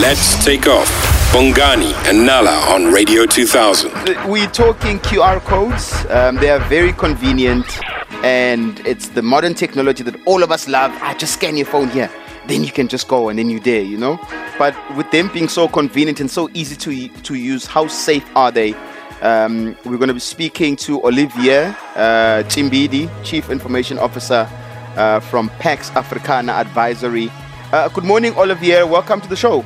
Let's take off. Bongani and Nala on Radio 2000. We're talking QR codes. Um, they are very convenient, and it's the modern technology that all of us love. I just scan your phone here, then you can just go, and then you're there, you know. But with them being so convenient and so easy to to use, how safe are they? Um, we're going to be speaking to Olivier uh, Chief Information Officer uh, from Pax Africana Advisory. Uh, good morning, Olivier. Welcome to the show.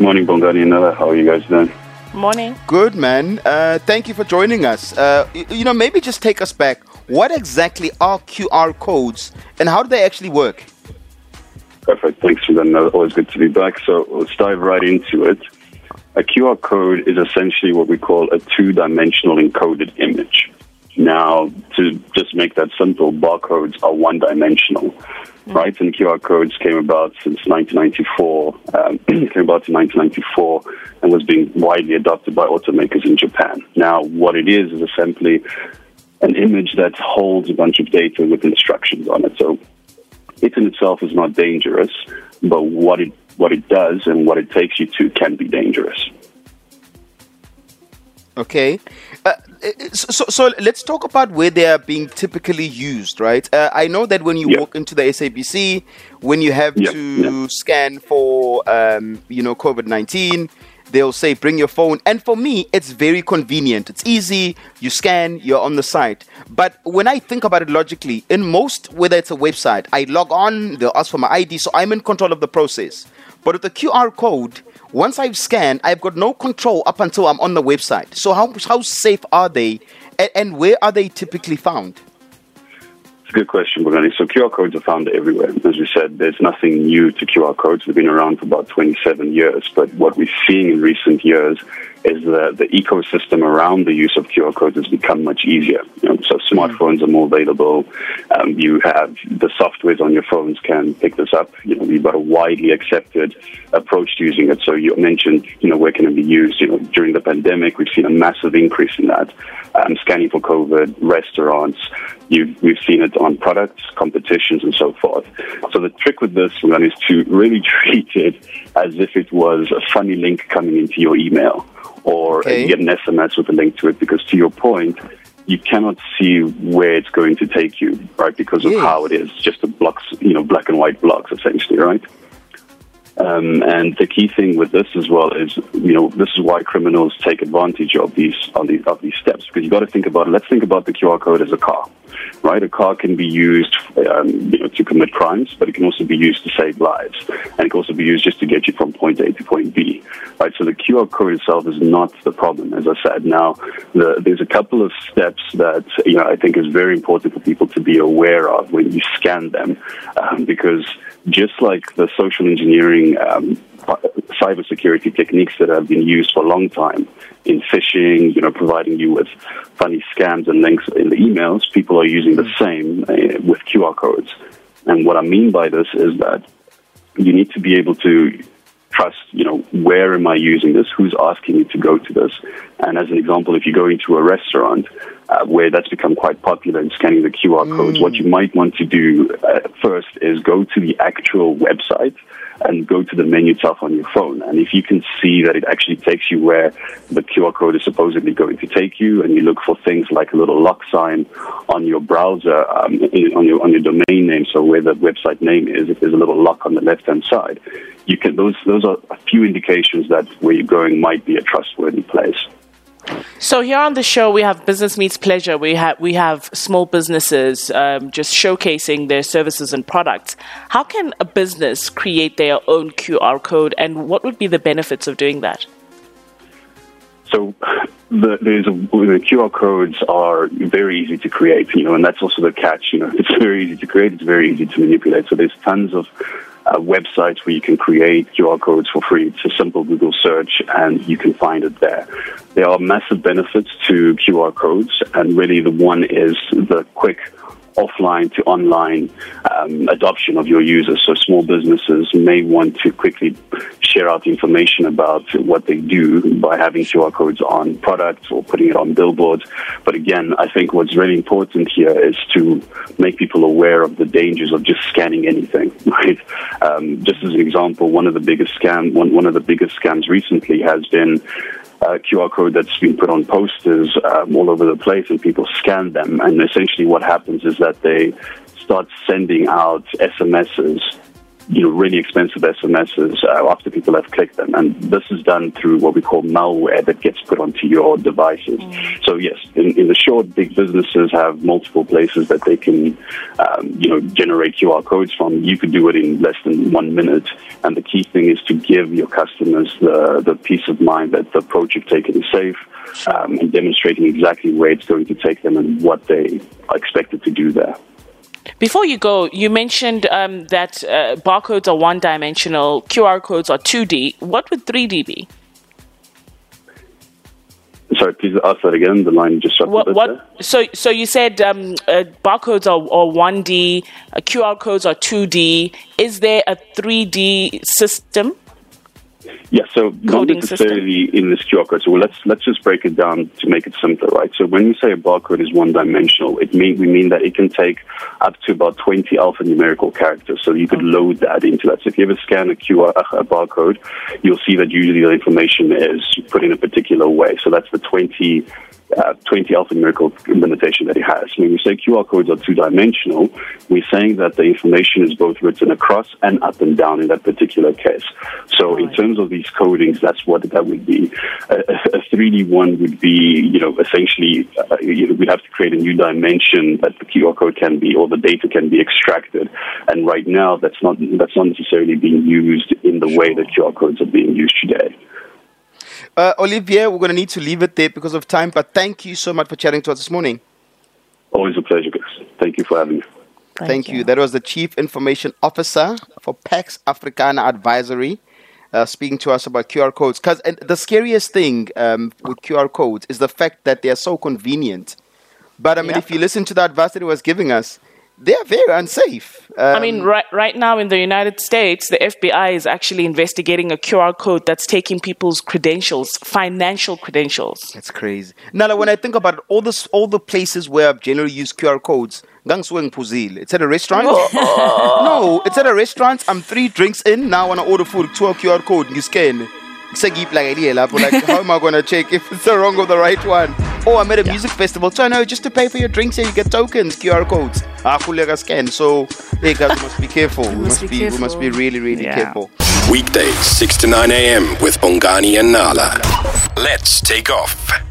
Morning, Bongani and Nala. How are you guys doing? Morning. Good, man. Uh, thank you for joining us. Uh, y- you know, maybe just take us back. What exactly are QR codes and how do they actually work? Perfect. Thanks for that. Always good to be back. So let's dive right into it. A QR code is essentially what we call a two-dimensional encoded image. Now, to just make that simple, barcodes are one-dimensional, right? And QR codes came about since 1994. Um, came about in 1994 and was being widely adopted by automakers in Japan. Now, what it is is essentially an image that holds a bunch of data with instructions on it. So it in itself is not dangerous, but what it what it does and what it takes you to can be dangerous. Okay. Uh, so, so, so let's talk about where they are being typically used, right? Uh, I know that when you Yeah. walk into the SABC, when you have Yeah, to yeah. scan for, um, you know, COVID 19, they'll say bring your phone. And for me, it's very convenient. It's easy. You scan, you're on the site. But when I think about it logically, in most, whether it's a website, I log on, they'll ask for my ID, so I'm in control of the process. But with the QR code, once I've scanned, I've got no control up until I'm on the website. So how how safe are they, and, and where are they typically found? A good question, Bongani. So QR codes are found everywhere. As we said, there's nothing new to QR codes. They've been around for about 27 years. But what we're seeing in recent years is that the ecosystem around the use of QR codes has become much easier. You know, so smartphones are more available. Um, you have the softwares on your phones can pick this up. You know, you've got a widely accepted approach to using it. So you mentioned, you know, where can it be used? You know, during the pandemic, we've seen a massive increase in that. Um, scanning for COVID, restaurants. You've, we've seen it on products, competitions, and so forth. So the trick with this one is to really treat it as if it was a funny link coming into your email or Okay. you get an SMS with a link to it because to your point, you cannot see where it's going to take you, right? Because of Yes. how it is, just a blocks, you know, black and white blocks essentially, right? Um, and the key thing with this as well is, you know, this is why criminals take advantage of these of these of these steps because you've got to think about. Let's think about the QR code as a car, right? A car can be used, um, you know, to commit crimes, but it can also be used to save lives, and it can also be used just to get you from point A to point B, right? So the QR code itself is not the problem, as I said. Now, the, there's a couple of steps that you know I think is very important for people to be aware of when you scan them, um, because just like the social engineering um, cybersecurity techniques that have been used for a long time in phishing, you know, providing you with funny scams and links in the emails, people are using the same uh, with QR codes. And what I mean by this is that you need to be able to trust, you know, where am I using this? Who's asking me to go to this? And as an example, if you go into a restaurant uh, where that's become quite popular in scanning the QR codes, what you might want to do uh, first is go to the actual website and go to the menu itself on your phone. And if you can see that it actually takes you where the QR code is supposedly going to take you, and you look for things like a little lock sign on your browser, um, in, on your on your domain name, so where the website name is, if there's a little lock on the left hand side, you can those those are a few indications that where you're going might be a trustworthy place. So here on the show, we have business meets pleasure. We have we have small businesses um, just showcasing their services and products. How can a business create their own QR code, and what would be the benefits of doing that? So the, a, the QR codes are very easy to create, you know, and that's also the catch. You know, it's very easy to create, it's very easy to manipulate. So there's tons of uh, websites where you can create QR codes for free. It's a simple Google search, and you can find it there. There are massive benefits to QR codes, and really the one is the quick offline to online um, adoption of your users. So small businesses may want to quickly share out information about what they do by having QR codes on products or putting it on billboards. But again, I think what's really important here is to make people aware of the dangers of just scanning anything, right? Um, just as an example, one of the biggest scam, one, one of the biggest scams recently has been uh, QR code that's been put on posters um, all over the place, and people scan them. And essentially, what happens is that they start sending out SMSs you know, really expensive SMSs uh, after people have clicked them. And this is done through what we call malware that gets put onto your devices. Mm. So yes, in, in, the short, big businesses have multiple places that they can, um, you know, generate QR codes from. You could do it in less than one minute. And the key thing is to give your customers the, the peace of mind that the approach you've taken is safe um, and demonstrating exactly where it's going to take them and what they are expected to do there. Before you go, you mentioned um, that uh, barcodes are one dimensional, QR codes are 2D. What would 3D be? Sorry, please ask that again. The line just dropped what, what So, so you said um, uh, barcodes are, are 1D, uh, QR codes are 2D. Is there a 3D system? Yeah, so not necessarily system. in this QR code. So let's let's just break it down to make it simpler, right? So when we say a barcode is one dimensional, it mean we mean that it can take up to about 20 alphanumerical characters. So you could mm-hmm. load that into that. So if you ever scan a QR a barcode, you'll see that usually the information is put in a particular way. So that's the 20 uh, 20 alphanumerical limitation that it has. When we say QR codes are two dimensional, we're saying that the information is both written across and up and down in that particular case. So in terms of these codings, that's what that would be. A, a 3D one would be, you know, essentially, uh, you know, we'd have to create a new dimension that the QR code can be, or the data can be extracted. And right now, that's not that's not necessarily being used in the way that QR codes are being used today. Uh, Olivier, we're going to need to leave it there because of time, but thank you so much for chatting to us this morning. Always a pleasure, guys. Thank you for having me. Thank, thank you. you. That was the Chief Information Officer for Pax Africana Advisory. Uh, speaking to us about QR codes. Because the scariest thing um, with QR codes is the fact that they are so convenient. But I mean, yep. if you listen to the advice that he was giving us, they are very unsafe. Um, I mean, um, right, right now in the United States, the FBI is actually investigating a QR code that's taking people's credentials, financial credentials. That's crazy. Now, when I think about it, all this, all the places where I've generally used QR codes, Gangswing Puzil. It's at a restaurant. no, it's at a restaurant. I'm three drinks in. Now, when I order food, two QR code, you scan. Like, how am I going to check if it's the wrong or the right one? Oh, I'm at a yeah. music festival. So, no, just to pay for your drinks here, you get tokens, QR codes. Ah, scan. So, hey, guys, we must be careful. we must, be, careful. we must be really, really yeah. careful. Weekdays, 6 to 9 a.m. with Bongani and Nala. Let's take off.